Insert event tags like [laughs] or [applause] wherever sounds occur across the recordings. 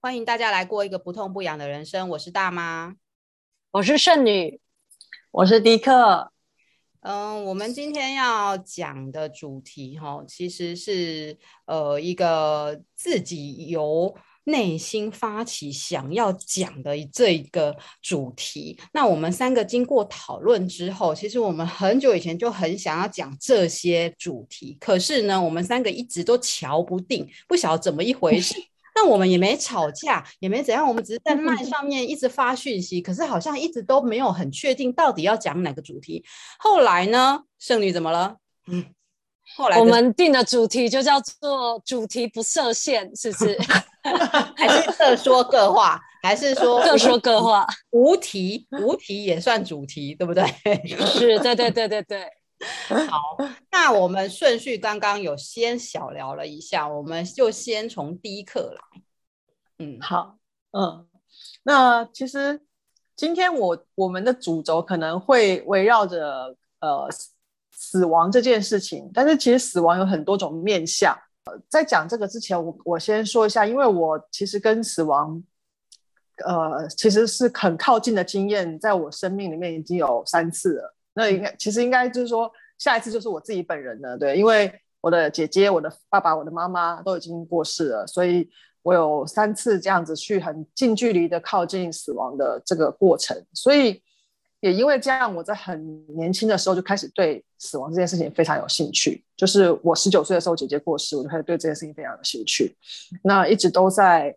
欢迎大家来过一个不痛不痒的人生。我是大妈，我是圣女，我是迪克。嗯，我们今天要讲的主题哈，其实是呃一个自己由内心发起想要讲的这一个主题。那我们三个经过讨论之后，其实我们很久以前就很想要讲这些主题，可是呢，我们三个一直都瞧不定，不晓得怎么一回事。[laughs] 但我们也没吵架，也没怎样，我们只是在 LINE 上面一直发讯息，可是好像一直都没有很确定到底要讲哪个主题。后来呢，剩女怎么了？嗯，后来我们定的主题就叫做“主题不设限”，是不是？[laughs] 还是各说各话？还是说各说各话？无题，无题也算主题，对不对？是，对对对对对。[laughs] 好，那我们顺序刚刚有先小聊了一下，我们就先从第一课来。嗯，好，嗯，那其实今天我我们的主轴可能会围绕着呃死亡这件事情，但是其实死亡有很多种面向。呃，在讲这个之前，我我先说一下，因为我其实跟死亡呃其实是很靠近的经验，在我生命里面已经有三次了。那应该其实应该就是说，下一次就是我自己本人了，对，因为我的姐姐、我的爸爸、我的妈妈都已经过世了，所以我有三次这样子去很近距离的靠近死亡的这个过程，所以也因为这样，我在很年轻的时候就开始对死亡这件事情非常有兴趣。就是我十九岁的时候，姐姐过世，我就开始对这件事情非常有兴趣，那一直都在。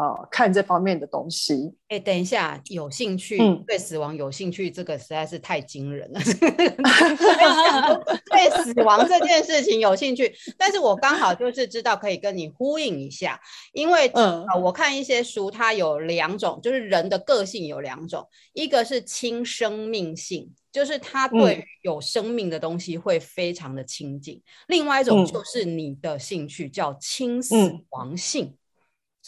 呃，看这方面的东西。哎，等一下，有兴趣、嗯、对死亡有兴趣，这个实在是太惊人了。[laughs] 对死亡这件事情有兴趣，但是我刚好就是知道可以跟你呼应一下，因为嗯、呃，我看一些书，它有两种，就是人的个性有两种，一个是亲生命性，就是他对于有生命的东西会非常的亲近；嗯、另外一种就是你的兴趣叫亲死亡性。嗯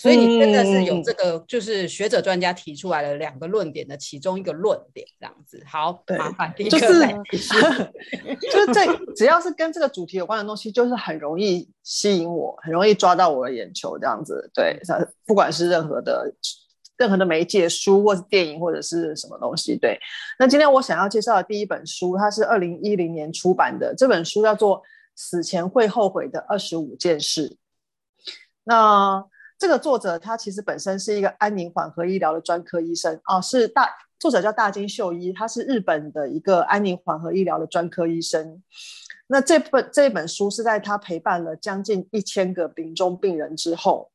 所以你真的是有这个，就是学者专家提出来的两个论点的其中一个论点，这样子。好，对，麻烦第一个来 [laughs] 就是这只要是跟这个主题有关的东西，就是很容易吸引我，很容易抓到我的眼球，这样子。对，不管是任何的任何的媒介书，或是电影，或者是什么东西。对，那今天我想要介绍的第一本书，它是二零一零年出版的，这本书叫做《死前会后悔的二十五件事》。那这个作者他其实本身是一个安宁缓和医疗的专科医生啊，是大作者叫大金秀一，他是日本的一个安宁缓和医疗的专科医生。那这本这本书是在他陪伴了将近一千个临终病人之后，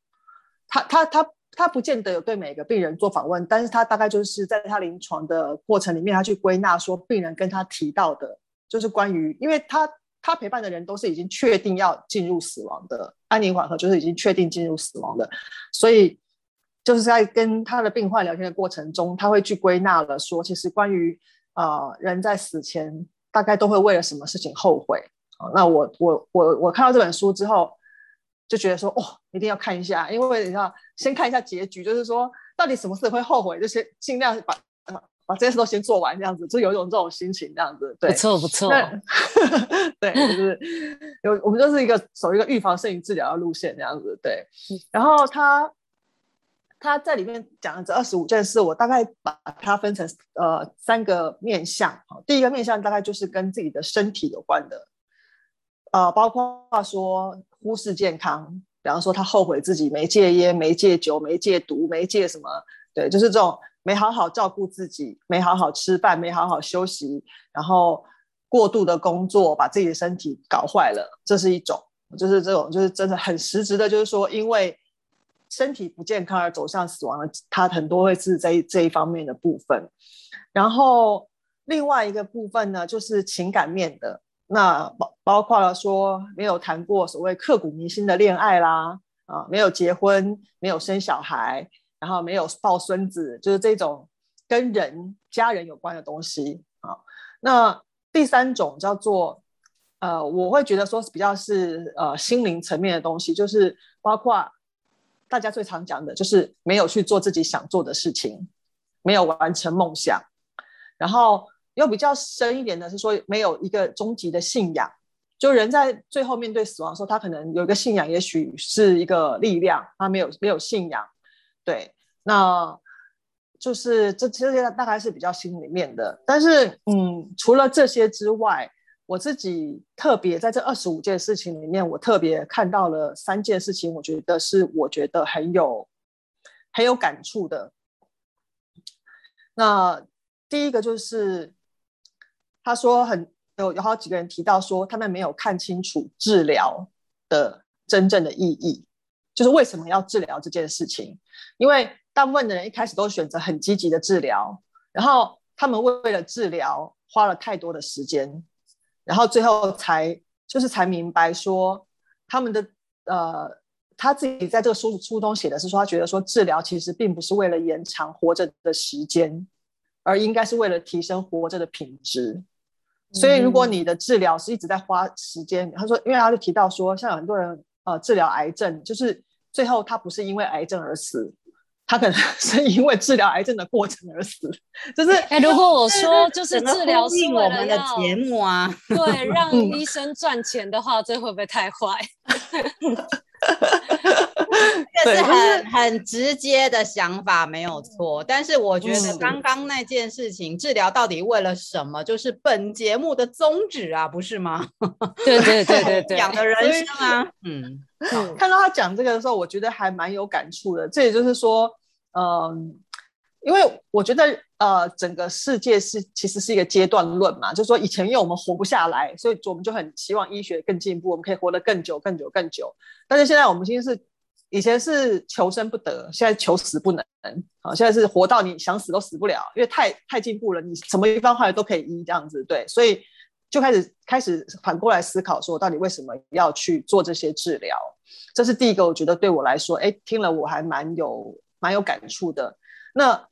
他他他他不见得有对每个病人做访问，但是他大概就是在他临床的过程里面，他去归纳说病人跟他提到的，就是关于，因为他。他陪伴的人都是已经确定要进入死亡的，安宁缓和就是已经确定进入死亡的，所以就是在跟他的病患聊天的过程中，他会去归纳了说，其实关于呃人在死前大概都会为了什么事情后悔啊。那我我我我看到这本书之后，就觉得说哦，一定要看一下，因为你要先看一下结局，就是说到底什么事会后悔，就先尽量把。把这些事都先做完，这样子就有一种这种心情，这样子对，不错不错。[laughs] 对，就是有我们就是一个走一个预防胜于治疗的路线，这样子对。然后他他在里面讲的这二十五件事，我大概把它分成呃三个面向。第一个面向大概就是跟自己的身体有关的，呃，包括说忽视健康，比方说他后悔自己没戒烟、没戒酒、没戒毒、没戒什么，对，就是这种。没好好照顾自己，没好好吃饭，没好好休息，然后过度的工作，把自己的身体搞坏了，这是一种，就是这种，就是真的很实质的，就是说，因为身体不健康而走向死亡的，他很多会是这这一方面的部分。然后另外一个部分呢，就是情感面的，那包包括了说没有谈过所谓刻骨铭心的恋爱啦，啊，没有结婚，没有生小孩。然后没有抱孙子，就是这种跟人家人有关的东西啊。那第三种叫做呃，我会觉得说比较是呃心灵层面的东西，就是包括大家最常讲的，就是没有去做自己想做的事情，没有完成梦想。然后又比较深一点的是说，没有一个终极的信仰，就人在最后面对死亡的时候，他可能有一个信仰，也许是一个力量，他没有没有信仰。对，那就是这这些大概是比较心里面的。但是，嗯，除了这些之外，我自己特别在这二十五件事情里面，我特别看到了三件事情，我觉得是我觉得很有很有感触的。那第一个就是，他说很有有好几个人提到说，他们没有看清楚治疗的真正的意义。就是为什么要治疗这件事情？因为大部分的人一开始都选择很积极的治疗，然后他们为了治疗花了太多的时间，然后最后才就是才明白说，他们的呃他自己在这个书书中写的是说，他觉得说治疗其实并不是为了延长活着的时间，而应该是为了提升活着的品质。所以如果你的治疗是一直在花时间，他说，因为他就提到说，像很多人呃治疗癌症就是。最后，他不是因为癌症而死，他可能是因为治疗癌症的过程而死。就是，哎，如果我说就是治疗是我们的节目啊，对，让 [laughs] 医生赚钱的话，这会不会太坏？[laughs] [laughs] 这是很很直接的想法，没有错。但是我觉得刚刚那件事情，治疗到底为了什么？就是本节目的宗旨啊，不是吗？对对对对对，讲 [laughs] 的人生啊，嗯，看到他讲这个的时候，我觉得还蛮有感触的。这也就是说，嗯，因为我觉得呃，整个世界是其实是一个阶段论嘛，就是说以前因为我们活不下来，所以我们就很希望医学更进步，我们可以活得更久、更久、更久。但是现在我们已经是。以前是求生不得，现在求死不能。好，现在是活到你想死都死不了，因为太太进步了，你什么一方话都可以医这样子，对，所以就开始开始反过来思考，说到底为什么要去做这些治疗？这是第一个，我觉得对我来说，哎，听了我还蛮有蛮有感触的。那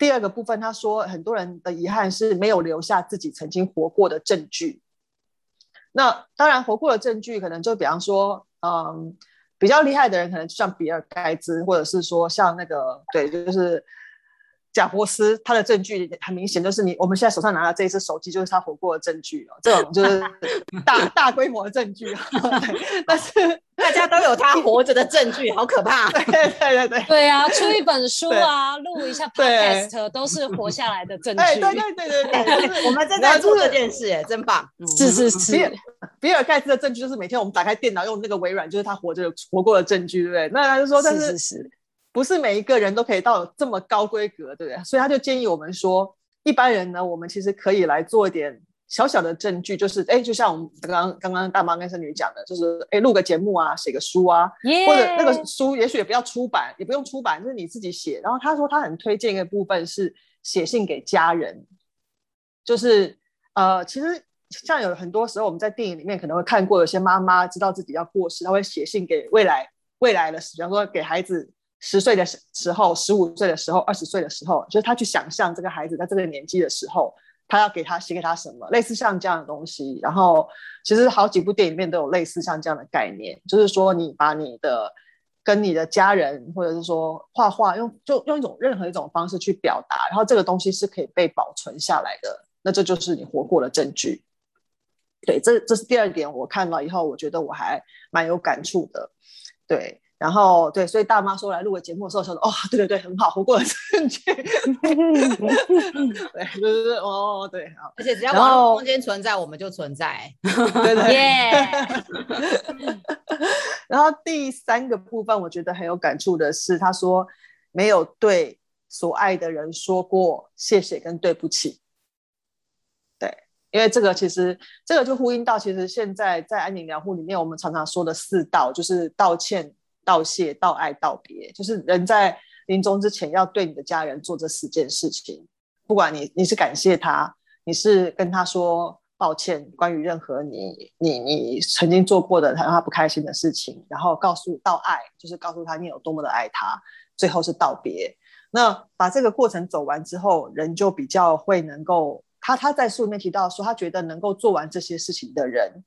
第二个部分，他说很多人的遗憾是没有留下自己曾经活过的证据。那当然，活过的证据可能就比方说，嗯。比较厉害的人，可能就像比尔盖茨，或者是说像那个，对，就是贾伯斯，他的证据很明显，就是你我们现在手上拿的这一只手机，就是他活过的证据哦，这种 [laughs] 就是大大规模的证据。[laughs] 但是大家都有他活着的证据，好可怕。[laughs] 对对对对对啊，出一本书啊，录一下 podcast 都是活下来的证据。对对对对对，我们正在做这件事，哎，真棒。是是是。比尔盖茨的证据就是每天我们打开电脑用那个微软，就是他活着活过的证据，对不对？那他就说，但是不是每一个人都可以到这么高规格，对不对？所以他就建议我们说，一般人呢，我们其实可以来做一点小小的证据，就是哎，就像我们刚刚刚刚大妈跟圣女讲的，就是哎，录个节目啊，写个书啊.或者那个书也许也不要出版，也不用出版，就是你自己写。然后他说他很推荐一个部分是写信给家人，就是呃，其实。像有很多时候，我们在电影里面可能会看过，有些妈妈知道自己要过世，她会写信给未来未来的，比方说给孩子十岁的时候、十五岁的时候、二十岁的时候，就是他去想象这个孩子在这个年纪的时候，他要给他写给他什么，类似像这样的东西。然后其实好几部电影里面都有类似像这样的概念，就是说你把你的跟你的家人，或者是说画画，用就用一种任何一种方式去表达，然后这个东西是可以被保存下来的，那这就是你活过的证据。对，这这是第二点，我看了以后，我觉得我还蛮有感触的。对，然后对，所以大妈说来录个节目的时候说，说哦，对对对，很好，活过了证据。[laughs] 对，就是哦，对，好。而且只要网络空间存在，我们就存在。对 [laughs] 对。[laughs] 然后第三个部分，我觉得很有感触的是，他说没有对所爱的人说过谢谢跟对不起。因为这个其实，这个就呼应到，其实现在在安宁疗护里面，我们常常说的四道，就是道歉、道谢、道爱、道别，就是人在临终之前要对你的家人做这四件事情。不管你你是感谢他，你是跟他说抱歉，关于任何你你你曾经做过的他让他不开心的事情，然后告诉道爱，就是告诉他你有多么的爱他，最后是道别。那把这个过程走完之后，人就比较会能够。他他在书里面提到说，他觉得能够做完这些事情的人，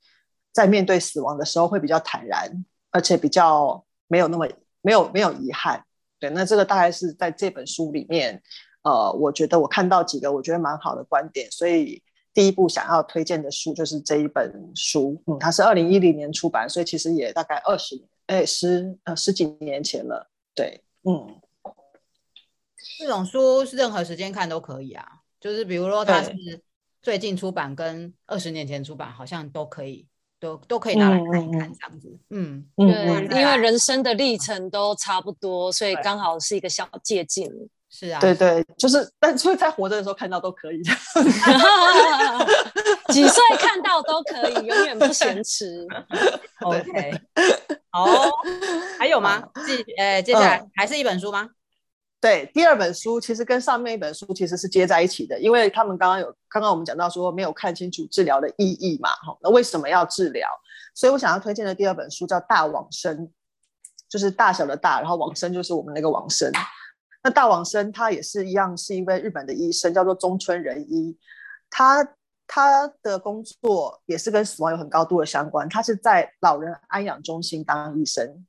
在面对死亡的时候会比较坦然，而且比较没有那么没有没有遗憾。对，那这个大概是在这本书里面，呃，我觉得我看到几个我觉得蛮好的观点，所以第一部想要推荐的书就是这一本书。嗯，它是二零一零年出版，所以其实也大概二十年，哎，十呃十几年前了。对，嗯，这种书是任何时间看都可以啊，就是比如说它是最近出版跟二十年前出版，好像都可以，都都可以拿来看一看这样子。嗯，对，因为人生的历程都差不多，所以刚好是一个小借鉴。是啊，对对，就是，但所以在活着的时候看到都可以，[laughs] 几岁看到都可以，永远不嫌迟。[laughs] OK，好，还有吗？继呃，接下来、嗯、还是一本书吗？对，第二本书其实跟上面一本书其实是接在一起的，因为他们刚刚有刚刚我们讲到说没有看清楚治疗的意义嘛，哈，那为什么要治疗？所以我想要推荐的第二本书叫《大往生》，就是大小的大，然后往生就是我们那个往生。那大往生他也是一样，是一位日本的医生，叫做中村仁一。他他的工作也是跟死亡有很高度的相关。他是在老人安养中心当医生，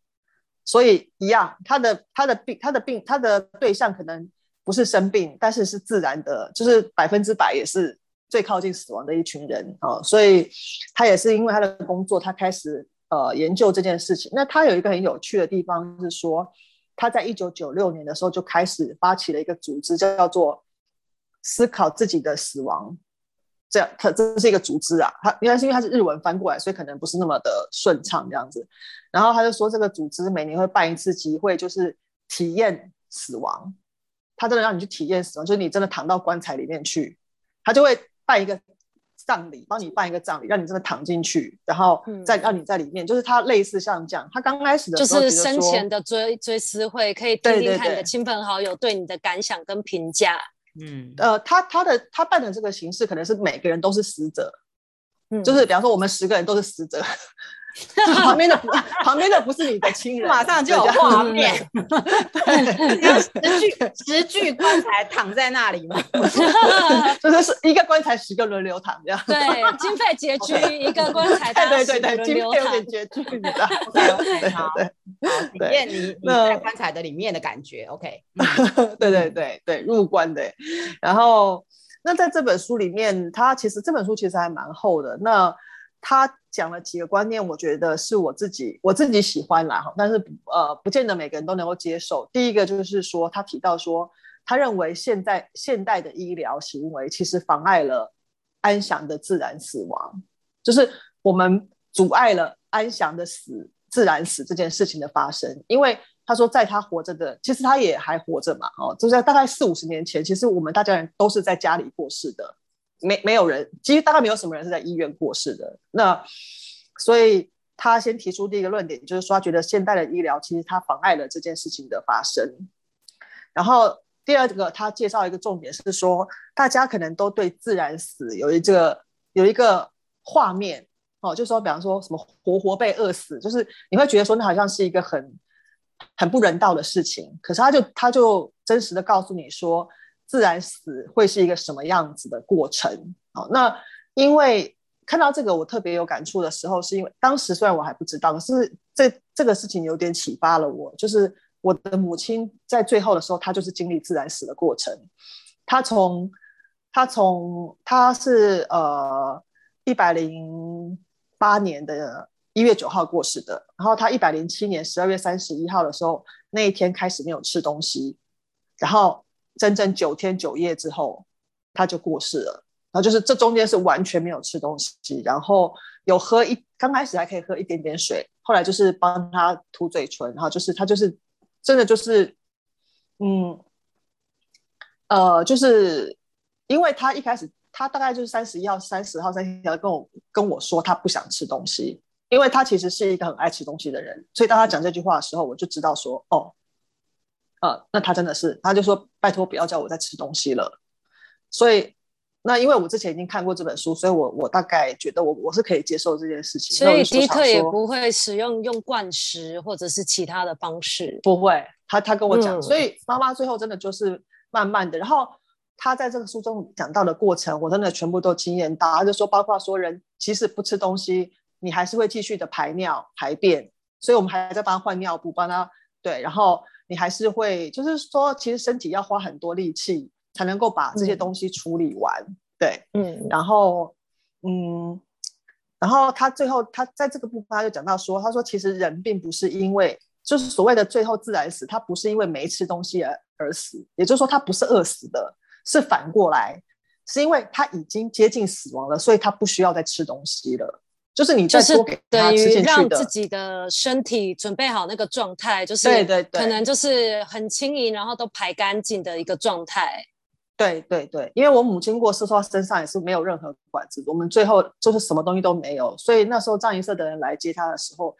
所以一样，他的他的病他的病他的对象可能不是生病，但是是自然的，就是百分之百也是最靠近死亡的一群人啊、哦。所以他也是因为他的工作，他开始呃研究这件事情。那他有一个很有趣的地方是说。他在一九九六年的时候就开始发起了一个组织，叫做“思考自己的死亡”。这样，它这是一个组织啊。它应该是因为它是日文翻过来，所以可能不是那么的顺畅这样子。然后他就说，这个组织每年会办一次集会，就是体验死亡。他真的让你去体验死亡，就是你真的躺到棺材里面去，他就会办一个。葬礼，帮你办一个葬礼，让你真的躺进去，然后再让你在里面，嗯、就是他类似像这样。他刚开始的时候就是生前的追追思会，可以听听看你的亲朋好友对你的感想跟评价。嗯，呃，他他的他办的这个形式可能是每个人都是死者，嗯，就是比方说我们十个人都是死者。旁边的旁边的不是你的亲人，马上就有画面。[laughs] 十具十具棺材躺在那里嘛，[laughs] 就是是一个棺材十个轮流躺这样。对，经费拮据，[laughs] 一个棺材对对对对，经费有点拮据，你知道？OK，好，对，体验你你在棺材的里面的感觉。OK，对对对对，入棺的。然后，那在这本书里面，它其实这本书其实还蛮厚的。那他讲了几个观念，我觉得是我自己我自己喜欢啦，哈，但是呃，不见得每个人都能够接受。第一个就是说，他提到说，他认为现在现代的医疗行为其实妨碍了安详的自然死亡，就是我们阻碍了安详的死、自然死这件事情的发生。因为他说，在他活着的，其实他也还活着嘛，哦，就在大概四五十年前，其实我们大家人都是在家里过世的。没没有人，其实大概没有什么人是在医院过世的。那所以他先提出第一个论点，就是说他觉得现代的医疗其实它妨碍了这件事情的发生。然后第二个，他介绍一个重点是说，大家可能都对自然死有一个有一个画面哦，就是说比方说什么活活被饿死，就是你会觉得说那好像是一个很很不人道的事情。可是他就他就真实的告诉你说。自然死会是一个什么样子的过程？好，那因为看到这个我特别有感触的时候，是因为当时虽然我还不知道，可是这这个事情有点启发了我。就是我的母亲在最后的时候，她就是经历自然死的过程。她从她从她是呃一百零八年的一月九号过世的，然后她一百零七年十二月三十一号的时候，那一天开始没有吃东西，然后。整整九天九夜之后，他就过世了。然后就是这中间是完全没有吃东西，然后有喝一，刚开始还可以喝一点点水，后来就是帮他涂嘴唇，然后就是他就是真的就是，嗯，呃，就是因为他一开始他大概就是三十一号、三十号、三十号跟我跟我说他不想吃东西，因为他其实是一个很爱吃东西的人，所以当他讲这句话的时候，我就知道说哦。呃，那他真的是，他就说拜托不要叫我再吃东西了。所以，那因为我之前已经看过这本书，所以我我大概觉得我我是可以接受这件事情。所以迪克也不会使用用灌食或者是其他的方式，不会。他他跟我讲，嗯、所以妈妈最后真的就是慢慢的，然后他在这个书中讲到的过程，我真的全部都经验到。他就说，包括说人即使不吃东西，你还是会继续的排尿排便，所以我们还在帮他换尿布，帮他对，然后。你还是会，就是说，其实身体要花很多力气才能够把这些东西处理完，嗯、对，嗯，然后，嗯，然后他最后他在这个部分他就讲到说，他说其实人并不是因为就是所谓的最后自然死，他不是因为没吃东西而而死，也就是说他不是饿死的，是反过来，是因为他已经接近死亡了，所以他不需要再吃东西了。就是你再多给他吃进去的，让自己的身体准备好那个状态，就是对对对，可能就是很轻盈，然后都排干净的一个状态。对对对，因为我母亲过世，说身上也是没有任何管子，我们最后就是什么东西都没有，所以那时候藏银社的人来接他的时候，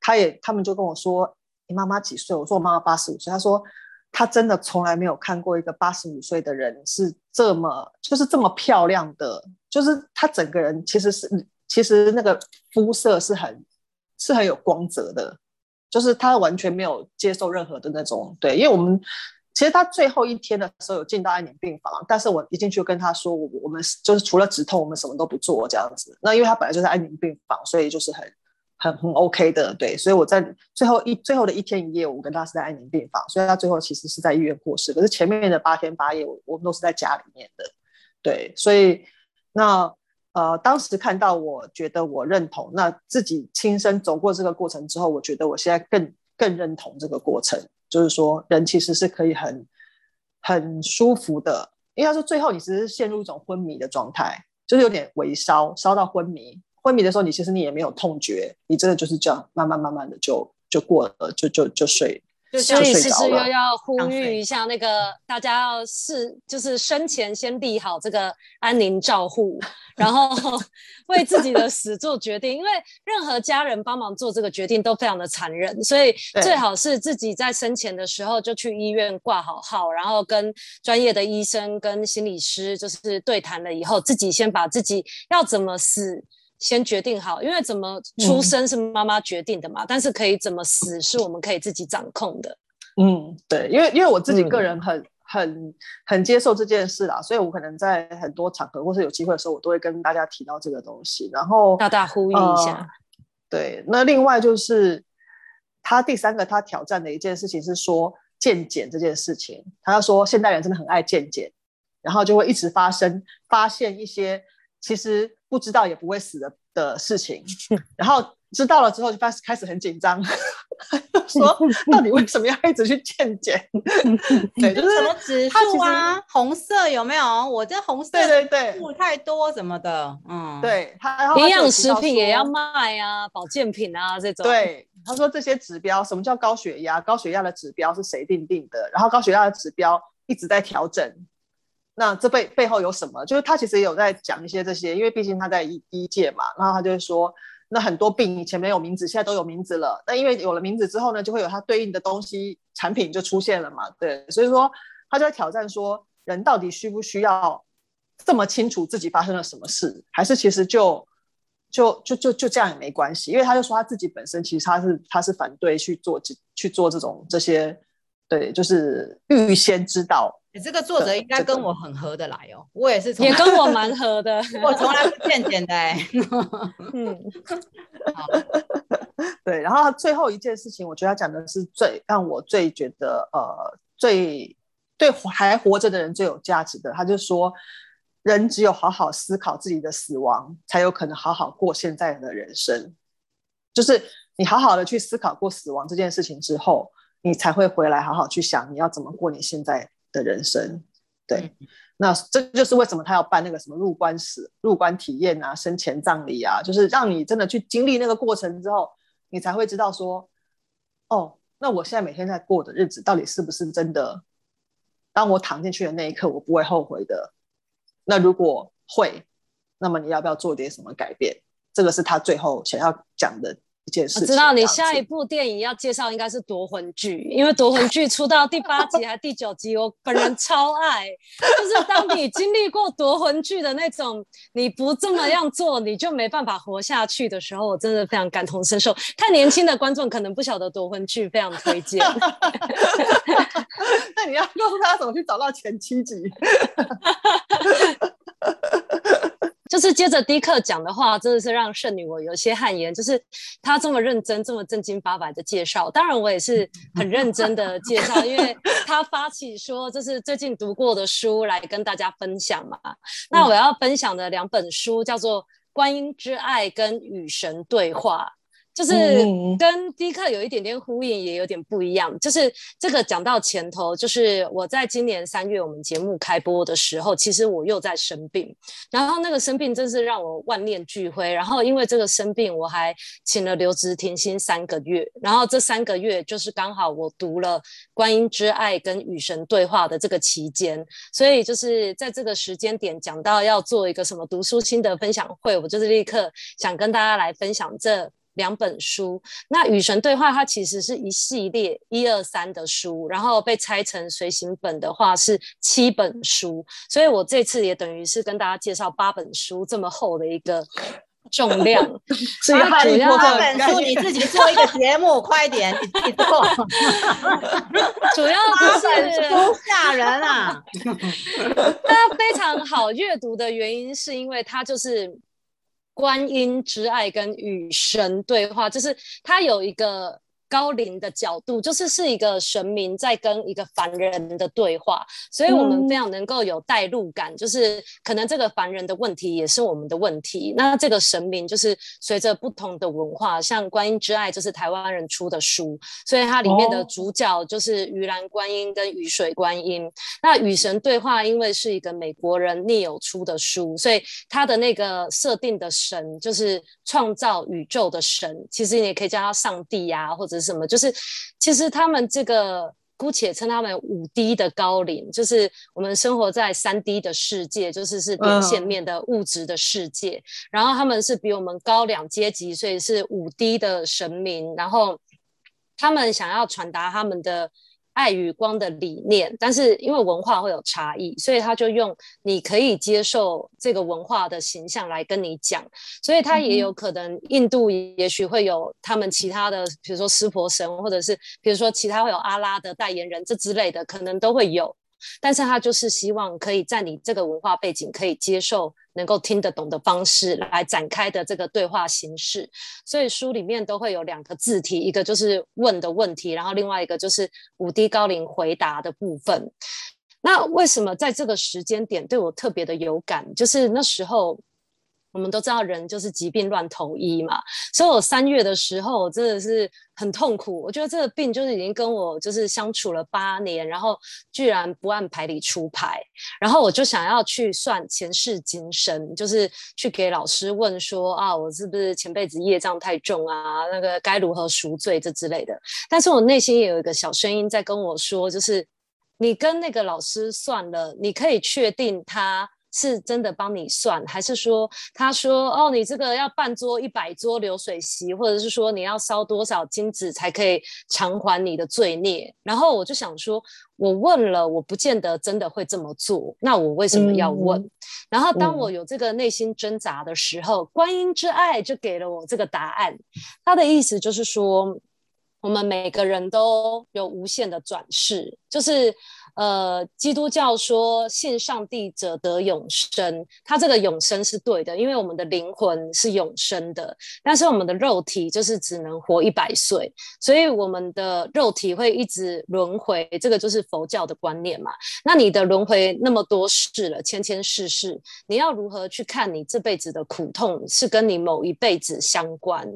他也他们就跟我说：“你妈妈几岁？”我说：“我妈妈八十五岁。”他说：“他真的从来没有看过一个八十五岁的人是这么就是这么漂亮的，就是他整个人其实是。”其实那个肤色是很是很有光泽的，就是他完全没有接受任何的那种对，因为我们其实他最后一天的时候有进到安宁病房，但是我一进去跟他说，我我们就是除了止痛，我们什么都不做这样子。那因为他本来就在安宁病房，所以就是很很很 OK 的，对。所以我在最后一最后的一天一夜，我跟他是在安宁病房，所以他最后其实是在医院过世。可是前面的八天八夜，我我们都是在家里面的，对。所以那。呃，当时看到，我觉得我认同。那自己亲身走过这个过程之后，我觉得我现在更更认同这个过程，就是说人其实是可以很很舒服的。应该说最后你只是陷入一种昏迷的状态，就是有点微烧，烧到昏迷。昏迷的时候，你其实你也没有痛觉，你真的就是这样慢慢慢慢的就就过了，就就就睡。所以其实又要呼吁一下，那个大家要是就是生前先立好这个安宁照护，然后 [laughs] 为自己的死做决定，因为任何家人帮忙做这个决定都非常的残忍，所以最好是自己在生前的时候就去医院挂好号，然后跟专业的医生跟心理师就是对谈了以后，自己先把自己要怎么死。先决定好，因为怎么出生是妈妈决定的嘛，嗯、但是可以怎么死是我们可以自己掌控的。嗯，对，因为因为我自己个人很、嗯、很很接受这件事啦，所以我可能在很多场合或是有机会的时候，我都会跟大家提到这个东西，然后大大呼吁一下、呃。对，那另外就是他第三个他挑战的一件事情是说健检这件事情，他要说现代人真的很爱健检，然后就会一直发生发现一些其实。不知道也不会死的的事情，然后知道了之后就开始开始很紧张，[laughs] 说 [laughs] 到底为什么要一直去健检？[laughs] 对，就是什么指数啊，红色有没有？我这红色对对对，数太多什么的，嗯，对他营养食品也要卖啊，保健品啊这种。对，他说这些指标，什么叫高血压？高血压的指标是谁定定的？然后高血压的指标一直在调整。那这背背后有什么？就是他其实也有在讲一些这些，因为毕竟他在医医界嘛。然后他就会说，那很多病以前没有名字，现在都有名字了。那因为有了名字之后呢，就会有它对应的东西产品就出现了嘛。对，所以说他就在挑战说，人到底需不需要这么清楚自己发生了什么事，还是其实就就就就就这样也没关系？因为他就说他自己本身其实他是他是反对去做去做这种这些，对，就是预先知道。你这个作者应该跟我很合得来哦，我也是，也跟我 [laughs] 蛮合的，我从来不见简的欸。[laughs] 嗯，[laughs] 对，然后最后一件事情，我觉得他讲的是最让我最觉得呃最对还活着的人最有价值的，他就说，人只有好好思考自己的死亡，才有可能好好过现在的人生。就是你好好的去思考过死亡这件事情之后，你才会回来好好去想你要怎么过你现在的人生，对，嗯、那这就是为什么他要办那个什么入关史、入关体验啊、生前葬礼啊，就是让你真的去经历那个过程之后，你才会知道说，哦，那我现在每天在过的日子到底是不是真的？当我躺进去的那一刻，我不会后悔的。那如果会，那么你要不要做点什么改变？这个是他最后想要讲的。我知道你下一部电影要介绍应该是夺魂剧，因为夺魂剧出到第八集还是第九集，我本人超爱。就是当你经历过夺魂剧的那种，你不这么样做你就没办法活下去的时候，我真的非常感同身受。太年轻的观众可能不晓得夺魂剧，非常推荐。[laughs] 那你要告诉他怎么去找到前七集。[laughs] 就是接着迪克讲的话，真的是让圣女我有些汗颜。就是他这么认真、这么正经八百的介绍，当然我也是很认真的介绍，因为他发起说这是最近读过的书来跟大家分享嘛。那我要分享的两本书叫做《观音之爱》跟《与神对话》。就是跟迪克有一点点呼应，也有点不一样。就是这个讲到前头，就是我在今年三月我们节目开播的时候，其实我又在生病，然后那个生病真是让我万念俱灰。然后因为这个生病，我还请了留职停薪三个月。然后这三个月就是刚好我读了《观音之爱》跟与神对话的这个期间，所以就是在这个时间点讲到要做一个什么读书心得分享会，我就是立刻想跟大家来分享这。两本书，那与神对话它其实是一系列一二三的书，然后被拆成随行本的话是七本书，所以我这次也等于是跟大家介绍八本书这么厚的一个重量。[laughs] 是一个哈利波特八本书，你自己做一个节目，快一点，你自己做。[laughs] 主要就是都吓人啊！[laughs] 它非常好阅读的原因是因为它就是。观音之爱跟与神对话，就是他有一个。高龄的角度，就是是一个神明在跟一个凡人的对话，所以我们非常能够有代入感，嗯、就是可能这个凡人的问题也是我们的问题。那这个神明就是随着不同的文化，像观音之爱就是台湾人出的书，所以它里面的主角就是鱼篮观音跟雨水观音。哦、那与神对话，因为是一个美国人 Neil 出的书，所以他的那个设定的神就是创造宇宙的神，其实你也可以叫他上帝呀、啊，或者。什么？就是其实他们这个姑且称他们五 D 的高灵，就是我们生活在三 D 的世界，就是是点线面的物质的世界。嗯、然后他们是比我们高两阶级，所以是五 D 的神明。然后他们想要传达他们的。爱与光的理念，但是因为文化会有差异，所以他就用你可以接受这个文化的形象来跟你讲，所以他也有可能印度也许会有他们其他的，比如说湿婆神，或者是比如说其他会有阿拉的代言人这之类的，可能都会有。但是他就是希望可以在你这个文化背景可以接受、能够听得懂的方式来展开的这个对话形式，所以书里面都会有两个字体，一个就是问的问题，然后另外一个就是五 D 高龄回答的部分。那为什么在这个时间点对我特别的有感？就是那时候。我们都知道人就是疾病乱投医嘛，所以我三月的时候真的是很痛苦。我觉得这个病就是已经跟我就是相处了八年，然后居然不按牌理出牌，然后我就想要去算前世今生，就是去给老师问说啊，我是不是前辈子业障太重啊？那个该如何赎罪这之类的。但是我内心也有一个小声音在跟我说，就是你跟那个老师算了，你可以确定他。是真的帮你算，还是说他说哦，你这个要办桌一百桌流水席，或者是说你要烧多少金子才可以偿还你的罪孽？然后我就想说，我问了，我不见得真的会这么做，那我为什么要问？嗯、然后当我有这个内心挣扎的时候，嗯、观音之爱就给了我这个答案。他的意思就是说，我们每个人都有无限的转世，就是。呃，基督教说信上帝者得永生，他这个永生是对的，因为我们的灵魂是永生的，但是我们的肉体就是只能活一百岁，所以我们的肉体会一直轮回，这个就是佛教的观念嘛。那你的轮回那么多世了，千千世世，你要如何去看你这辈子的苦痛是跟你某一辈子相关？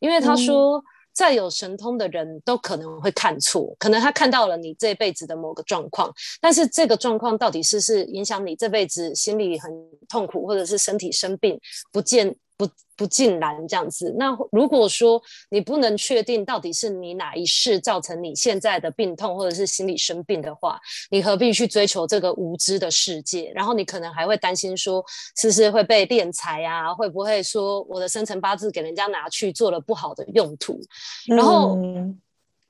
因为他说。嗯再有神通的人都可能会看错，可能他看到了你这辈子的某个状况，但是这个状况到底是是影响你这辈子心里很痛苦，或者是身体生病不见不不尽然这样子。那如果说你不能确定到底是你哪一世造成你现在的病痛，或者是心理生病的话，你何必去追求这个无知的世界？然后你可能还会担心说，是不是会被敛财啊？会不会说我的生辰八字给人家拿去做了不好的用途？然后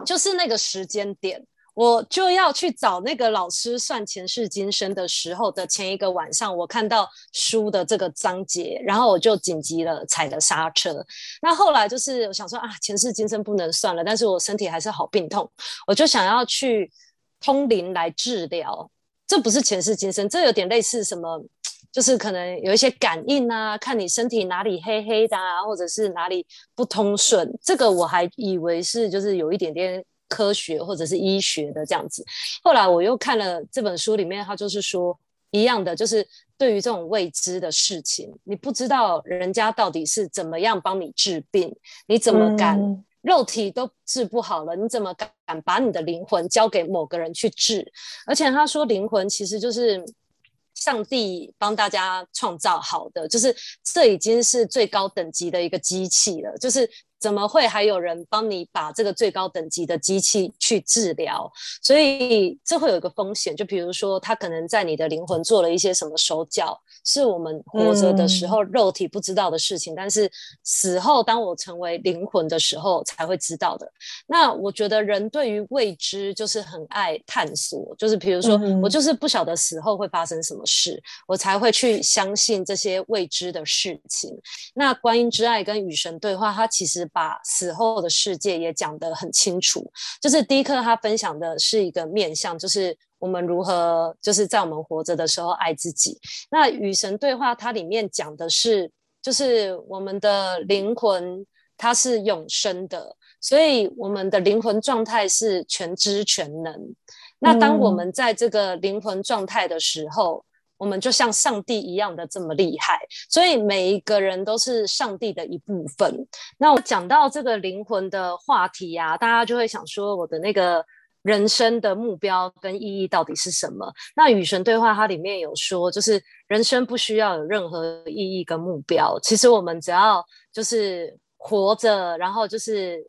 就是那个时间点。我就要去找那个老师算前世今生的时候的前一个晚上，我看到书的这个章节，然后我就紧急了踩了刹车。那后来就是我想说啊，前世今生不能算了，但是我身体还是好病痛，我就想要去通灵来治疗。这不是前世今生，这有点类似什么，就是可能有一些感应啊，看你身体哪里黑黑的啊，或者是哪里不通顺。这个我还以为是就是有一点点。科学或者是医学的这样子，后来我又看了这本书里面，他就是说，一样的，就是对于这种未知的事情，你不知道人家到底是怎么样帮你治病，你怎么敢？嗯肉体都治不好了，你怎么敢把你的灵魂交给某个人去治？而且他说，灵魂其实就是上帝帮大家创造好的，就是这已经是最高等级的一个机器了，就是。怎么会还有人帮你把这个最高等级的机器去治疗？所以这会有一个风险，就比如说他可能在你的灵魂做了一些什么手脚，是我们活着的时候肉体不知道的事情，嗯、但是死后当我成为灵魂的时候才会知道的。那我觉得人对于未知就是很爱探索，就是比如说、嗯、我就是不晓得死后会发生什么事，我才会去相信这些未知的事情。那观音之爱跟与神对话，它其实。把死后的世界也讲得很清楚，就是第一课他分享的是一个面向，就是我们如何就是在我们活着的时候爱自己。那与神对话，它里面讲的是，就是我们的灵魂它是永生的，所以我们的灵魂状态是全知全能。那当我们在这个灵魂状态的时候，我们就像上帝一样的这么厉害，所以每一个人都是上帝的一部分。那我讲到这个灵魂的话题、啊，大家就会想说，我的那个人生的目标跟意义到底是什么？那与神对话，它里面有说，就是人生不需要有任何意义跟目标，其实我们只要就是活着，然后就是。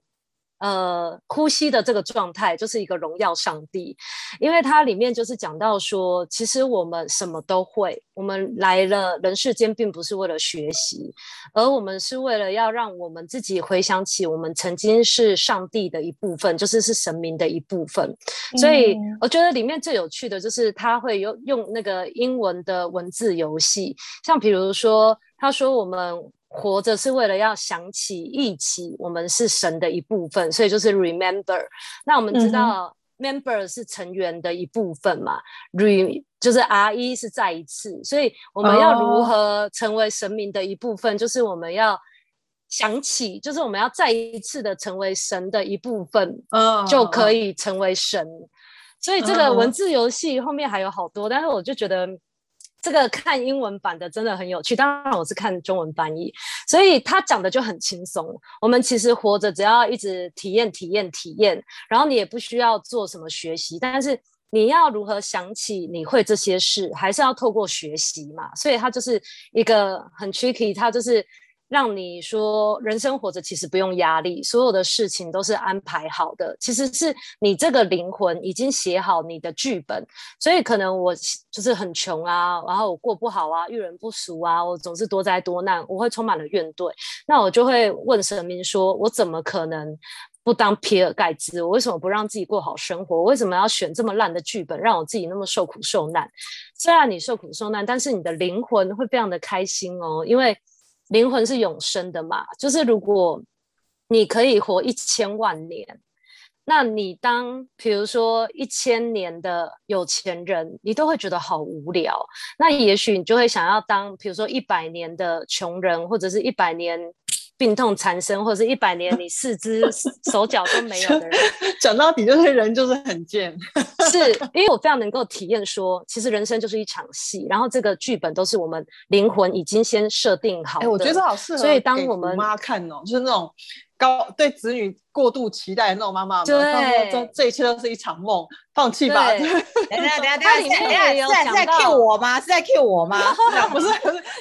呃，呼吸的这个状态就是一个荣耀上帝，因为它里面就是讲到说，其实我们什么都会，我们来了人世间并不是为了学习，而我们是为了要让我们自己回想起我们曾经是上帝的一部分，就是是神明的一部分。所以我觉得里面最有趣的就是他会用用那个英文的文字游戏，像比如说他说我们。活着是为了要想起、一起，我们是神的一部分，所以就是 remember。那我们知道，member 是成员的一部分嘛，re 就是 re 是再一次，所以我们要如何成为神明的一部分？哦、就是我们要想起，就是我们要再一次的成为神的一部分，哦、就可以成为神。所以这个文字游戏后面还有好多，哦、但是我就觉得。这个看英文版的真的很有趣，当然我是看中文翻译，所以他讲的就很轻松。我们其实活着，只要一直体验、体验、体验，然后你也不需要做什么学习，但是你要如何想起你会这些事，还是要透过学习嘛。所以他就是一个很 tricky，他就是。让你说人生活着其实不用压力，所有的事情都是安排好的。其实是你这个灵魂已经写好你的剧本，所以可能我就是很穷啊，然后我过不好啊，遇人不淑啊，我总是多灾多难，我会充满了怨怼。那我就会问神明说：我怎么可能不当比尔盖茨？我为什么不让自己过好生活？我为什么要选这么烂的剧本，让我自己那么受苦受难？虽然你受苦受难，但是你的灵魂会非常的开心哦，因为。灵魂是永生的嘛，就是如果你可以活一千万年，那你当比如说一千年的有钱人，你都会觉得好无聊。那也许你就会想要当，比如说一百年的穷人，或者是一百年。病痛缠身，或者是一百年你四肢手 [laughs] 脚都没有的人，讲到底就是人就是很贱。是因为我非常能够体验说，其实人生就是一场戏，然后这个剧本都是我们灵魂已经先设定好的。哎，我觉得好适合。所以当我们妈看哦，就是那种。高对子女过度期待的那种妈妈，对，这这一切都是一场梦，放弃吧。[laughs] 等下等下等下，他里面也有讲到，是在 cue 我吗？是在 cue 我吗？[laughs] [laughs] 不是，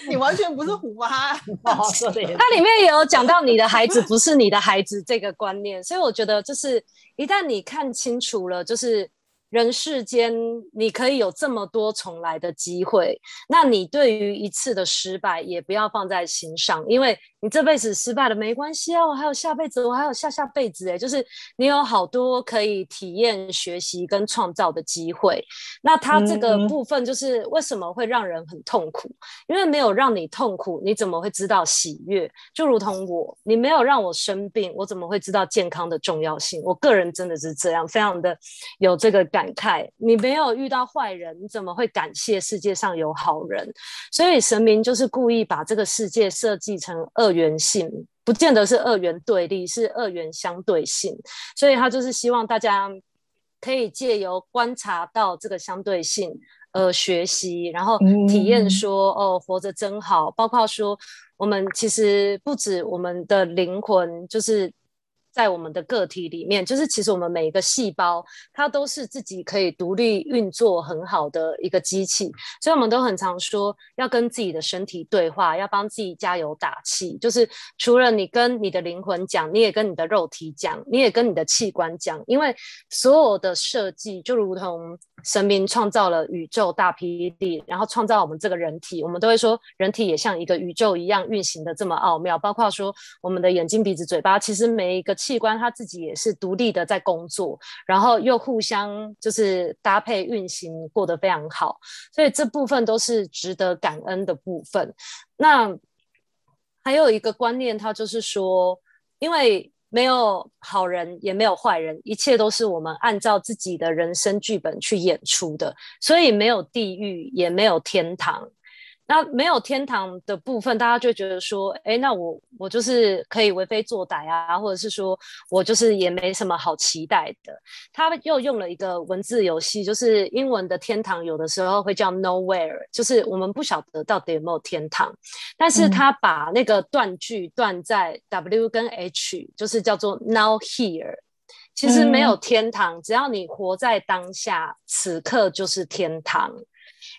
你完全不是虎妈。他里面也有讲到你的孩子不是你的孩子这个观念，所以我觉得就是一旦你看清楚了，就是。人世间，你可以有这么多重来的机会，那你对于一次的失败也不要放在心上，因为你这辈子失败了没关系啊，我还有下辈子，我还有下下辈子，诶，就是你有好多可以体验、学习跟创造的机会。那它这个部分就是为什么会让人很痛苦？因为没有让你痛苦，你怎么会知道喜悦？就如同我，你没有让我生病，我怎么会知道健康的重要性？我个人真的是这样，非常的有这个感。慨，你没有遇到坏人，你怎么会感谢世界上有好人？所以神明就是故意把这个世界设计成二元性，不见得是二元对立，是二元相对性。所以他就是希望大家可以借由观察到这个相对性，呃学习，然后体验说哦活着真好，包括说我们其实不止我们的灵魂就是。在我们的个体里面，就是其实我们每一个细胞，它都是自己可以独立运作很好的一个机器，所以我们都很常说要跟自己的身体对话，要帮自己加油打气。就是除了你跟你的灵魂讲，你也跟你的肉体讲，你也跟你的器官讲，因为所有的设计就如同神明创造了宇宙大霹雳，然后创造我们这个人体，我们都会说人体也像一个宇宙一样运行的这么奥妙，包括说我们的眼睛、鼻子、嘴巴，其实每一个。器官它自己也是独立的在工作，然后又互相就是搭配运行，过得非常好，所以这部分都是值得感恩的部分。那还有一个观念，它就是说，因为没有好人，也没有坏人，一切都是我们按照自己的人生剧本去演出的，所以没有地狱，也没有天堂。那没有天堂的部分，大家就觉得说，哎，那我我就是可以为非作歹啊，或者是说我就是也没什么好期待的。他又用了一个文字游戏，就是英文的天堂有的时候会叫 nowhere，就是我们不晓得到底有没有天堂。但是他把那个断句断在 W 跟 H，就是叫做 now here。其实没有天堂，只要你活在当下，此刻就是天堂。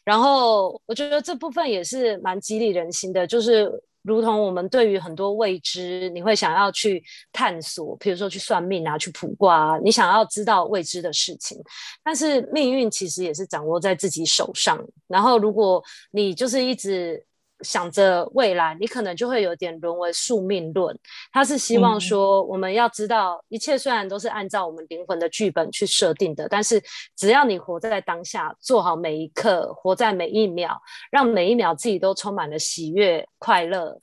然后我觉得这部分也是蛮激励人心的，就是如同我们对于很多未知，你会想要去探索，比如说去算命啊，去卜卦啊，你想要知道未知的事情。但是命运其实也是掌握在自己手上。然后如果你就是一直。想着未来，你可能就会有点沦为宿命论。他是希望说，我们要知道，一切虽然都是按照我们灵魂的剧本去设定的，但是只要你活在当下，做好每一刻，活在每一秒，让每一秒自己都充满了喜悦、快乐，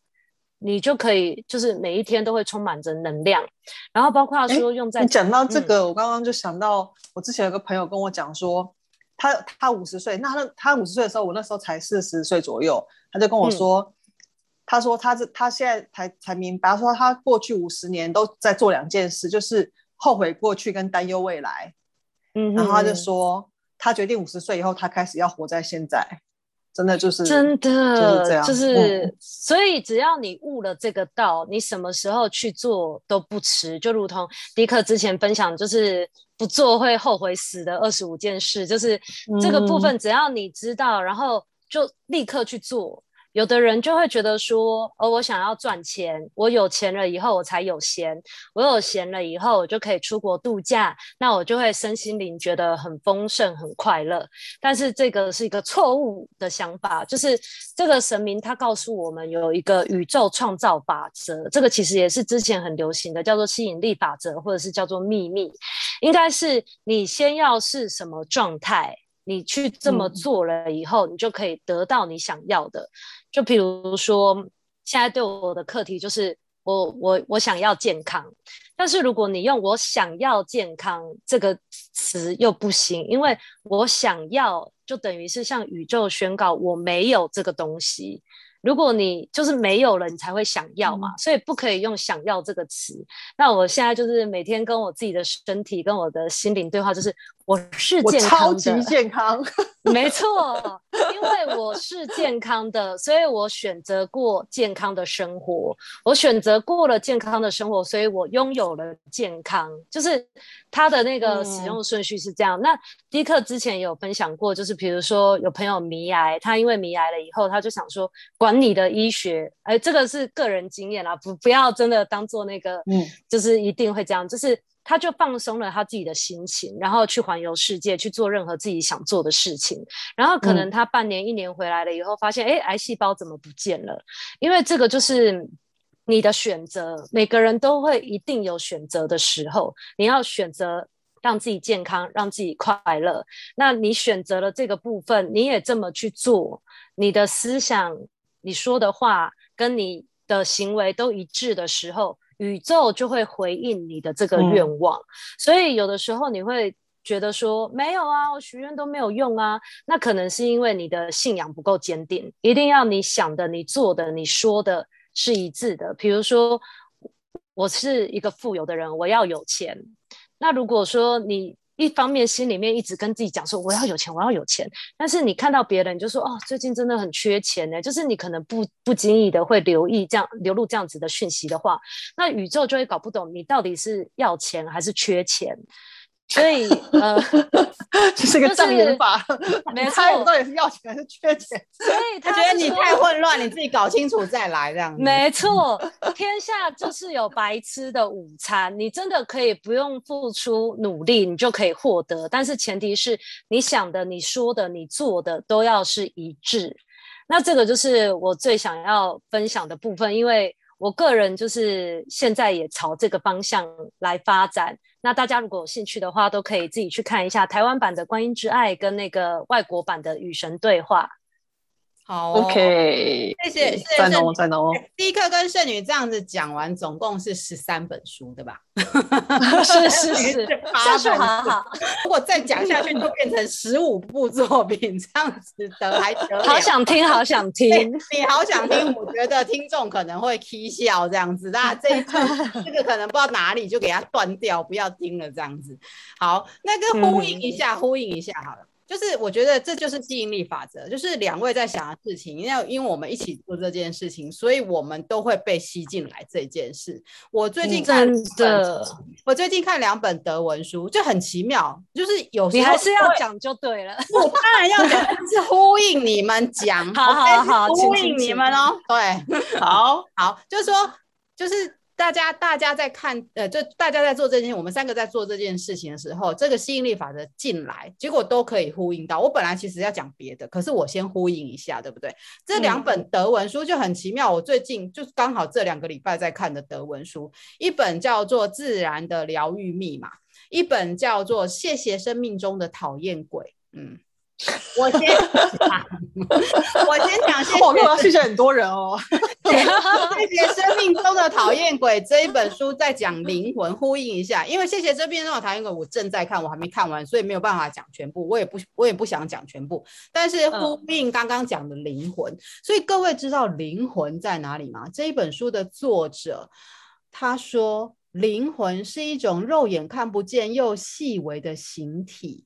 你就可以，就是每一天都会充满着能量。然后包括说用在你讲到这个，嗯、我刚刚就想到，我之前有个朋友跟我讲说。他他五十岁，那他他五十岁的时候，我那时候才四十岁左右。他就跟我说，嗯、他说他这他现在才才明白，他说他过去五十年都在做两件事，就是后悔过去跟担忧未来。嗯，然后他就说，他决定五十岁以后，他开始要活在现在。真的就是真的就是这样，就是、嗯、所以只要你悟了这个道，你什么时候去做都不迟。就如同迪克之前分享，就是不做会后悔死的二十五件事，就是这个部分，只要你知道，嗯、然后就立刻去做。有的人就会觉得说，哦，我想要赚钱，我有钱了以后我才有闲，我有闲了以后我就可以出国度假，那我就会身心灵觉得很丰盛、很快乐。但是这个是一个错误的想法，就是这个神明他告诉我们有一个宇宙创造法则，这个其实也是之前很流行的，叫做吸引力法则，或者是叫做秘密，应该是你先要是什么状态。你去这么做了以后，嗯、你就可以得到你想要的。就比如说，现在对我的课题就是我，我我我想要健康，但是如果你用“我想要健康”这个词又不行，因为我想要就等于是向宇宙宣告我没有这个东西。如果你就是没有了，你才会想要嘛，嗯、所以不可以用“想要”这个词。那我现在就是每天跟我自己的身体、跟我的心灵对话，就是。我是健康的，超级健康，[laughs] 没错，因为我是健康的，所以我选择过健康的生活。我选择过了健康的生活，所以我拥有了健康。就是他的那个使用顺序是这样。嗯、那迪克之前有分享过，就是比如说有朋友迷癌，他因为迷癌了以后，他就想说管你的医学，哎，这个是个人经验啦，不不要真的当做那个，嗯，就是一定会这样，就是。他就放松了他自己的心情，然后去环游世界，去做任何自己想做的事情。然后可能他半年、一年回来了以后，发现，哎、嗯，癌细胞怎么不见了？因为这个就是你的选择。每个人都会一定有选择的时候，你要选择让自己健康，让自己快乐。那你选择了这个部分，你也这么去做，你的思想、你说的话跟你的行为都一致的时候。宇宙就会回应你的这个愿望，嗯、所以有的时候你会觉得说没有啊，我许愿都没有用啊，那可能是因为你的信仰不够坚定，一定要你想的、你做的、你说的是一致的。比如说，我是一个富有的人，我要有钱。那如果说你一方面心里面一直跟自己讲说我要有钱，我要有钱，但是你看到别人就说哦，最近真的很缺钱呢，就是你可能不不经意的会留意这样流露这样子的讯息的话，那宇宙就会搞不懂你到底是要钱还是缺钱。[laughs] 所以，呃，[laughs] 这是个障眼法，[laughs] 没错，我到底是要钱还是缺钱？所以他，他觉得你太混乱，你自己搞清楚再来这样子。没错，天下就是有白吃的午餐，你真的可以不用付出努力，你就可以获得，但是前提是你想的、你说的、你做的都要是一致。那这个就是我最想要分享的部分，因为。我个人就是现在也朝这个方向来发展。那大家如果有兴趣的话，都可以自己去看一下台湾版的《观音之爱》跟那个外国版的《与神对话》。好，OK，谢谢，谢谢。再喏，第一课跟圣女这样子讲完，总共是十三本书，对吧？是 [laughs] 是是，算数好好。[laughs] 如果再讲下去，就变成十五部作品，[laughs] 这样子的还得了？好想听，好想听，你好想听。我觉得听众可能会起笑这样子，那这一次这个可能不知道哪里就给它断掉，不要听了这样子。好，那个呼应一下，嗯、呼应一下好了。就是我觉得这就是吸引力法则，就是两位在想的事情，因为因为我们一起做这件事情，所以我们都会被吸进来这件事。我最近看的，我最近看两本德文书，就很奇妙，就是有时候你还是要讲就对了，我当然要讲，是呼应你们讲，[laughs] 好好好，呼应你们哦，对，[laughs] 好好，就是说，就是。大家，大家在看，呃，就大家在做这件，我们三个在做这件事情的时候，这个吸引力法则进来，结果都可以呼应到。我本来其实要讲别的，可是我先呼应一下，对不对？这两本德文书就很奇妙，我最近就是刚好这两个礼拜在看的德文书，一本叫做《自然的疗愈密码》，一本叫做《谢谢生命中的讨厌鬼》，嗯。我先，我先讲，谢谢，我要谢谢很多人哦。[laughs] 谢谢生命中的讨厌鬼这一本书在讲灵魂，呼应一下。因为谢谢生命中的讨厌鬼，我正在看，我还没看完，所以没有办法讲全部。我也不，我也不想讲全部。但是呼应刚刚讲的灵魂，所以各位知道灵魂在哪里吗？这一本书的作者他说，灵魂是一种肉眼看不见又细微的形体。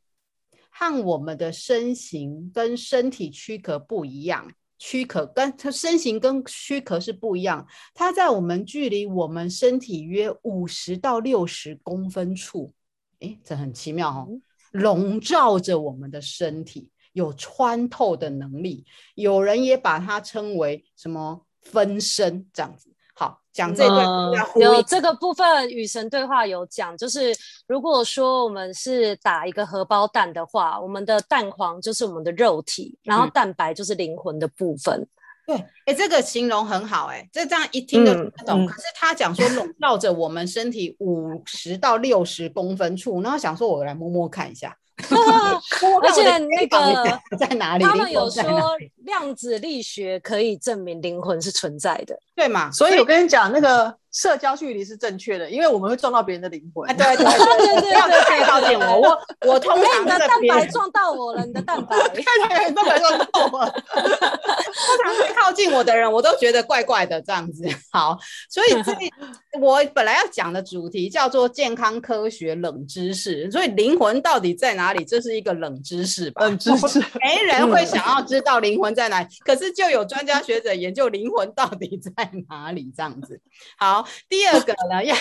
和我们的身形跟身体躯壳不一样，躯壳跟它身形跟躯壳是不一样。它在我们距离我们身体约五十到六十公分处，诶，这很奇妙哦，笼罩着我们的身体，有穿透的能力。有人也把它称为什么分身这样子。好，讲这段、嗯、有这个部分，与神对话有讲，就是如果说我们是打一个荷包蛋的话，我们的蛋黄就是我们的肉体，然后蛋白就是灵魂的部分。嗯、对，哎，这个形容很好，哎，这这样一听就懂。可是他讲说笼罩着我们身体五十到六十公分处，然后想说我来摸摸看一下。[laughs] [laughs] 而且那个 [laughs] 在哪里？他们有说量子力学可以证明灵魂是存在的，对嘛？所以我跟你讲那个。社交距离是正确的，因为我们会撞到别人的灵魂。啊，对对对对对，不 [laughs] 要太靠近我，我我通常的蛋白撞到我了，你的蛋白，对对，蛋白撞到我了。通常会靠近我的人，我都觉得怪怪的这样子。好，所以 [laughs] 这我本来要讲的主题叫做健康科学冷知识，所以灵魂到底在哪里？这是一个冷知识吧？冷知识，没人会想要知道灵魂在哪里，可是就有专家学者研究灵魂到底在哪里这样子。好。第二个呢，要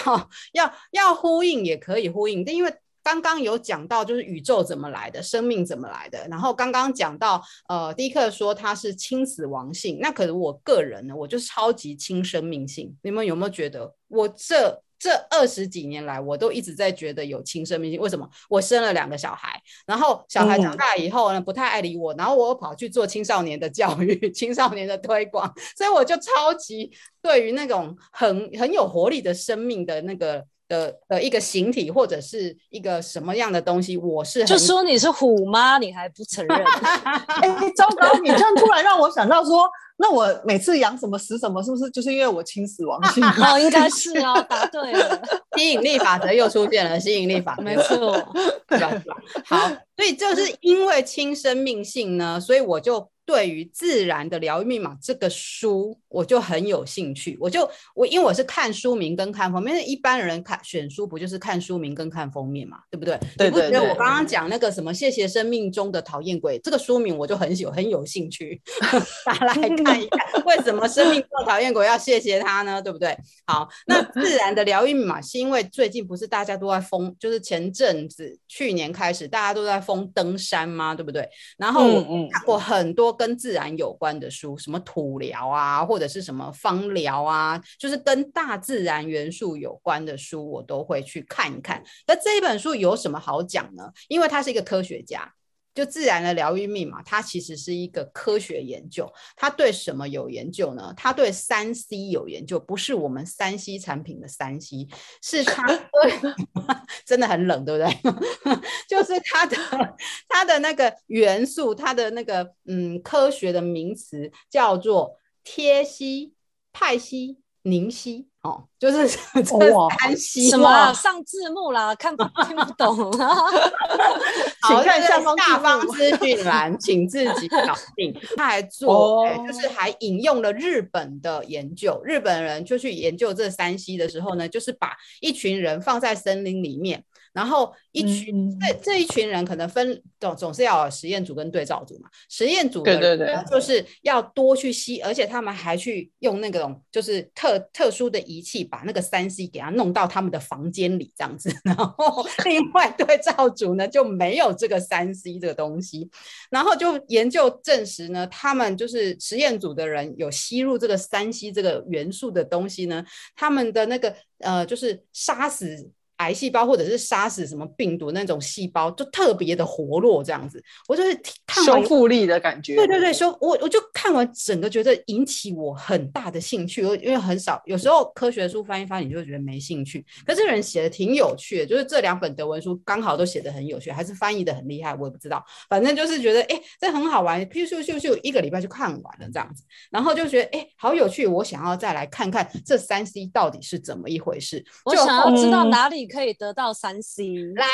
要要呼应也可以呼应，因为刚刚有讲到就是宇宙怎么来的，生命怎么来的，然后刚刚讲到呃，第一课说它是亲死亡性，那可是我个人呢，我就超级亲生命性。你们有没有觉得我这？这二十几年来，我都一直在觉得有亲生命性。为什么？我生了两个小孩，然后小孩长大以后呢，不太爱理我，然后我又跑去做青少年的教育、[laughs] 青少年的推广，所以我就超级对于那种很很有活力的生命的那个的的一个形体或者是一个什么样的东西，我是就说你是虎妈，你还不承认？[laughs] 哎，糟糕！你这样突然让我想到说。那我每次养什么死什么，是不是就是因为我亲死亡性？哦，应该是哦，答对了，[laughs] 吸引力法则又出现了，吸引力法则，没错，[laughs] 对吧？好，所以就是因为亲生命性呢，所以我就对于《自然的疗愈密码》这个书，我就很有兴趣。我就我因为我是看书名跟看封面，一般人看选书不就是看书名跟看封面嘛，对不对？对对对。我刚刚讲那个什么“谢谢生命中的讨厌鬼”这个书名，我就很有很有兴趣，[laughs] 拿来看一看，为什么生命中的讨厌鬼要谢谢他呢？对不对？好，那 [laughs]《自然的疗愈密码》是因为最近不是大家都在封，就是前阵子去年开始大家都在封登山吗？对不对？然后我看过很多跟自然有关的书，什么土疗啊，或者是什么芳疗啊，就是跟大自然元素有关的书，我都会去看一看。那这一本书有什么好讲呢？因为他是一个科学家。就自然的疗愈密码，它其实是一个科学研究。它对什么有研究呢？它对三 C 有研究，不是我们三 C 产品的三 C，是它对 [laughs] 真的很冷，对不对？[laughs] 就是它的它的那个元素，它的那个嗯科学的名词叫做贴息、派烯、宁溪。哦，就是 [laughs] 这三 C 什么上字幕啦，看不听不懂啊。[laughs] [laughs] 好，看下方下方资讯栏，请自己搞定。他还做、欸，就是还引用了日本的研究，日本人就去研究这山西的时候呢，就是把一群人放在森林里面。然后一群这、嗯、这一群人可能分总总是要有实验组跟对照组嘛。实验组的人就是要多去吸，而且他们还去用那种就是特特殊的仪器把那个三 C 给它弄到他们的房间里这样子。[laughs] 然后 [laughs] 另外对照组呢就没有这个三 C 这个东西，然后就研究证实呢，他们就是实验组的人有吸入这个三 C 这个元素的东西呢，他们的那个呃就是杀死。癌细胞或者是杀死什么病毒那种细胞，就特别的活络这样子。我就是看修复力的感觉。对对对，修我我就看完整个觉得引起我很大的兴趣。我因为很少有时候科学书翻一翻，你就觉得没兴趣。可是这人写的挺有趣的，就是这两本德文书刚好都写的很有趣，还是翻译的很厉害，我也不知道。反正就是觉得哎，这很好玩，咻咻咻咻，一个礼拜就看完了这样子。然后就觉得哎，好有趣，我想要再来看看这三 C 到底是怎么一回事。我想要知道哪里。可以得到三 C 来，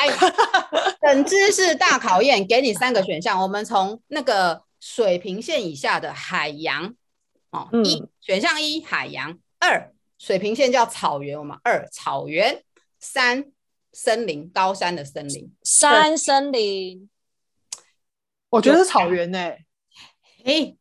等知识大考验，给你三个选项。我们从那个水平线以下的海洋，哦，一选项一海洋，二水平线叫草原，我们二草原，三森林高山的森林，山森林。我觉得是草原呢、欸，哎，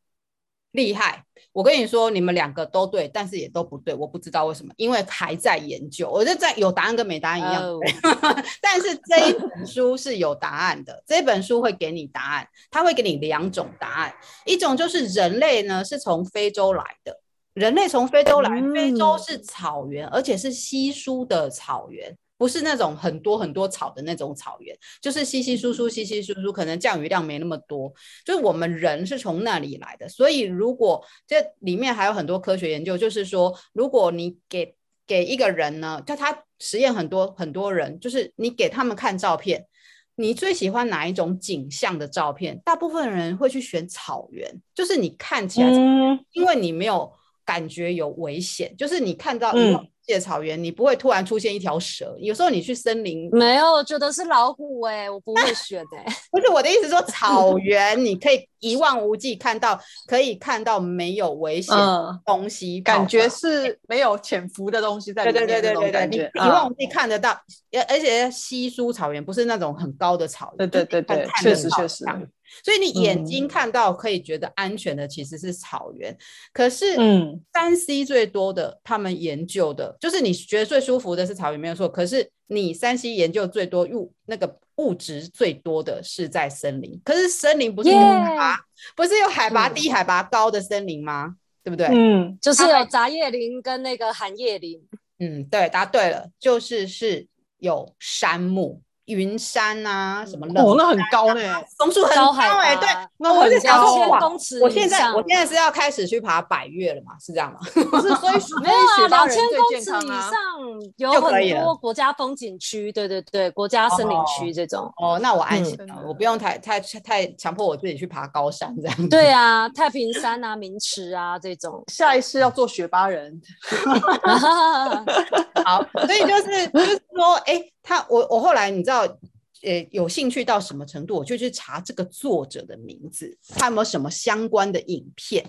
厉害。我跟你说，你们两个都对，但是也都不对。我不知道为什么，因为还在研究。我就在有答案跟没答案一样，oh. [laughs] 但是这一本书是有答案的。这本书会给你答案，它会给你两种答案。一种就是人类呢是从非洲来的，人类从非洲来，非洲是草原，而且是稀疏的草原。不是那种很多很多草的那种草原，就是稀稀疏疏、稀稀疏疏，可能降雨量没那么多。就是我们人是从那里来的，所以如果这里面还有很多科学研究，就是说，如果你给给一个人呢，叫他实验很多很多人，就是你给他们看照片，你最喜欢哪一种景象的照片？大部分人会去选草原，就是你看起来，嗯，因为你没有感觉有危险，就是你看到嗯。界草原，你不会突然出现一条蛇。有时候你去森林，没有，我觉得是老虎哎、欸，我不会选哎、欸。[laughs] 不是我的意思，说 [laughs] 草原你可以一望无际看到，可以看到没有危险的东西、嗯，感觉是没有潜伏的东西在里面。对对对对对，你一望无际看得到，而、嗯、而且稀疏草原不是那种很高的草原。对对对对，确实确实。所以你眼睛看到可以觉得安全的其实是草原，嗯、可是嗯，三 C 最多的他们研究的就是你觉得最舒服的是草原没有错，可是你三 C 研究最多物那个物质最多的是在森林，可是森林不是有海拔不是有海拔低、海拔高的森林吗？嗯、对不对？嗯，就是有杂叶林跟那个寒叶林。嗯，对，答对了，就是是有杉木。云山啊，什么的、啊、哦，那很高呢，松树很高哎、欸，对，那我是想说，我现在我现在是要开始去爬百岳了嘛，是这样吗？不是，所以 [laughs] 没有啊，两千公尺以上有很多国家风景区，对对对，国家森林区这种。哦，那我安心了，嗯、我不用太太太强迫我自己去爬高山这样。对啊，太平山啊，名池啊这种。[laughs] 下一次要做雪巴人。[laughs] 好，所以就是就是说，哎、欸。他我我后来你知道，呃有兴趣到什么程度，我就去查这个作者的名字，他有没有什么相关的影片。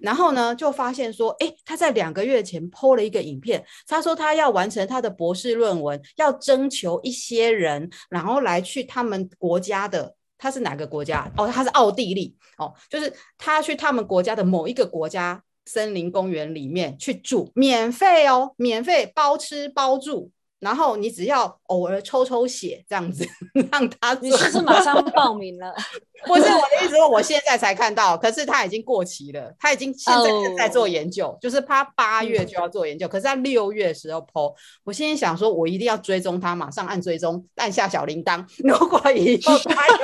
然后呢，就发现说，哎，他在两个月前 PO 了一个影片，他说他要完成他的博士论文，要征求一些人，然后来去他们国家的，他是哪个国家？哦，他是奥地利，哦，就是他去他们国家的某一个国家森林公园里面去住，免费哦，免费包吃包住。然后你只要偶尔抽抽血这样子，[laughs] 让他你是不是马上报名了？[laughs] 不是我的意思，说我现在才看到，可是他已经过期了，他已经现在正在做研究，oh. 就是他八月就要做研究，可是他六月时候 po，我现在想说，我一定要追踪他，马上按追踪，按下小铃铛，如果以后他有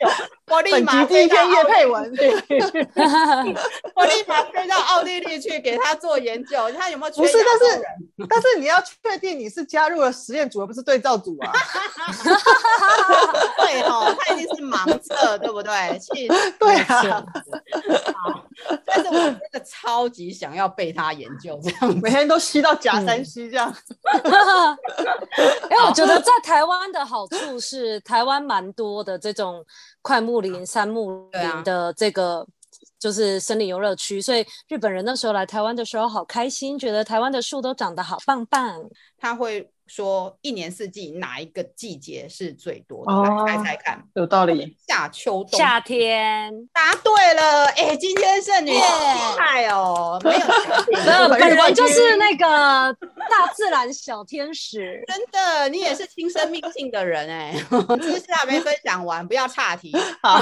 [laughs] 我立马第一篇业配文，[laughs] 我立马飞到奥地利去给他做研究，他有没有？不是，但是但是你要确定你是加入了实验组，而不是对照组啊。[laughs] 对哦，他一定是盲测，对不对？对啊。超级想要被他研究，[laughs] 这样每天都吸到假山吸这样。因 [laughs] 为我觉得在台湾的好处是，台湾蛮多的这种快木林、杉木林的这个就是森林游乐区，所以日本人那时候来台湾的时候好开心，觉得台湾的树都长得好棒棒。他会。说一年四季哪一个季节是最多的？哦、来猜猜看，有道理。夏秋冬。夏天。答对了，哎、欸，今天是女厉害哦，没有，[laughs] 没有，本人就是那个大自然小天使。[laughs] 真的，你也是亲生命性的人哎、欸。[laughs] 知识还没分享完，不要岔题。好，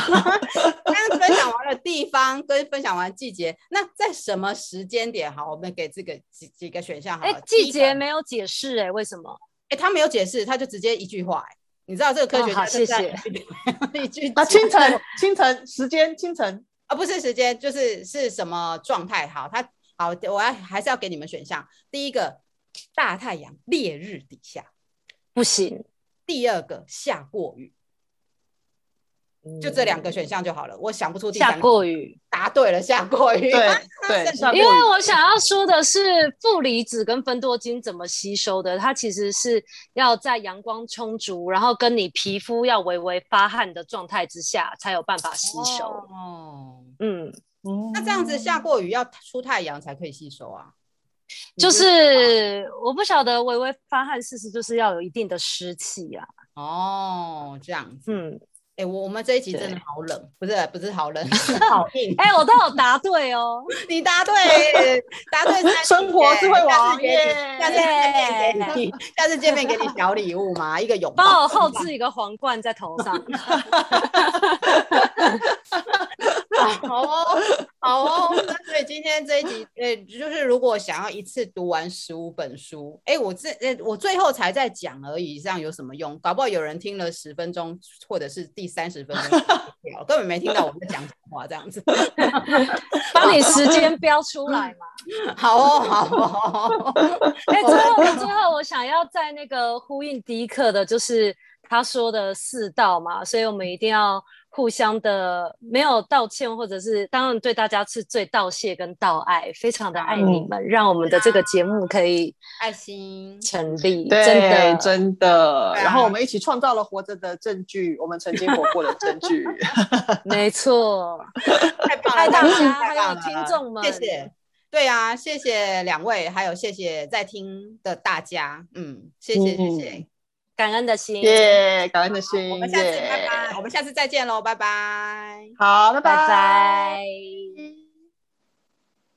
刚刚分享完了地方，跟分享完季节，那在什么时间点？好，我们给这个几几个选项好了。哎、欸，季节没有解释哎、欸，为什么？哎，他没有解释，他就直接一句话。哎，你知道这个科学家是在 [laughs] 一句啊，清晨，清晨时间，清晨啊，不是时间，就是是什么状态？好，他好，我要还是要给你们选项。第一个，大太阳烈日底下不行；第二个，下过雨。就这两个选项就好了，我想不出第三个。下过雨，答对了，下过雨。对 [laughs] 对，因为我想要说的是，负离子跟分多精怎么吸收的？它其实是要在阳光充足，然后跟你皮肤要微微发汗的状态之下，才有办法吸收。哦，嗯，那这样子下过雨要出太阳才可以吸收啊？就是我不晓得微微发汗，事实就是要有一定的湿气啊。哦，这样子，嗯。哎、欸，我我们这一集真的好冷，不是不是好冷，[laughs] 好硬。哎、欸，我都有答对哦，你答对，答对。[laughs] 生活智慧王耶，下次见面给你，下次见面给你小礼物嘛，一个拥抱。帮我后置一个皇冠在头上。[laughs] [laughs] 好哦，好哦。那所以今天这一集，呃、欸，就是如果想要一次读完十五本书，哎、欸，我这呃我最后才在讲而已，这样有什么用？搞不好有人听了十分钟，或者是第三十分钟，根本没听到我们在讲什么话，这样子。[laughs] 帮你时间标出来嘛。好哦，好哦。[laughs] 哎、欸，最后最后，我想要在那个呼应第一课的，就是他说的四道嘛，所以我们一定要。互相的没有道歉，或者是当然对大家是最道谢跟道爱，非常的爱你们，嗯、让我们的这个节目可以爱心。成立，对真的。真的。然后我们一起创造了活着的证据，我们曾经活过的证据，[laughs] [laughs] 没错，[laughs] 太棒了，爱大家还有听众们，谢谢，对啊，谢谢两位，还有谢谢在听的大家，嗯，谢谢谢谢。嗯感恩的心，耶！感恩的心，我们下次拜拜，我们下次再见喽，拜拜。好，拜拜。拜拜。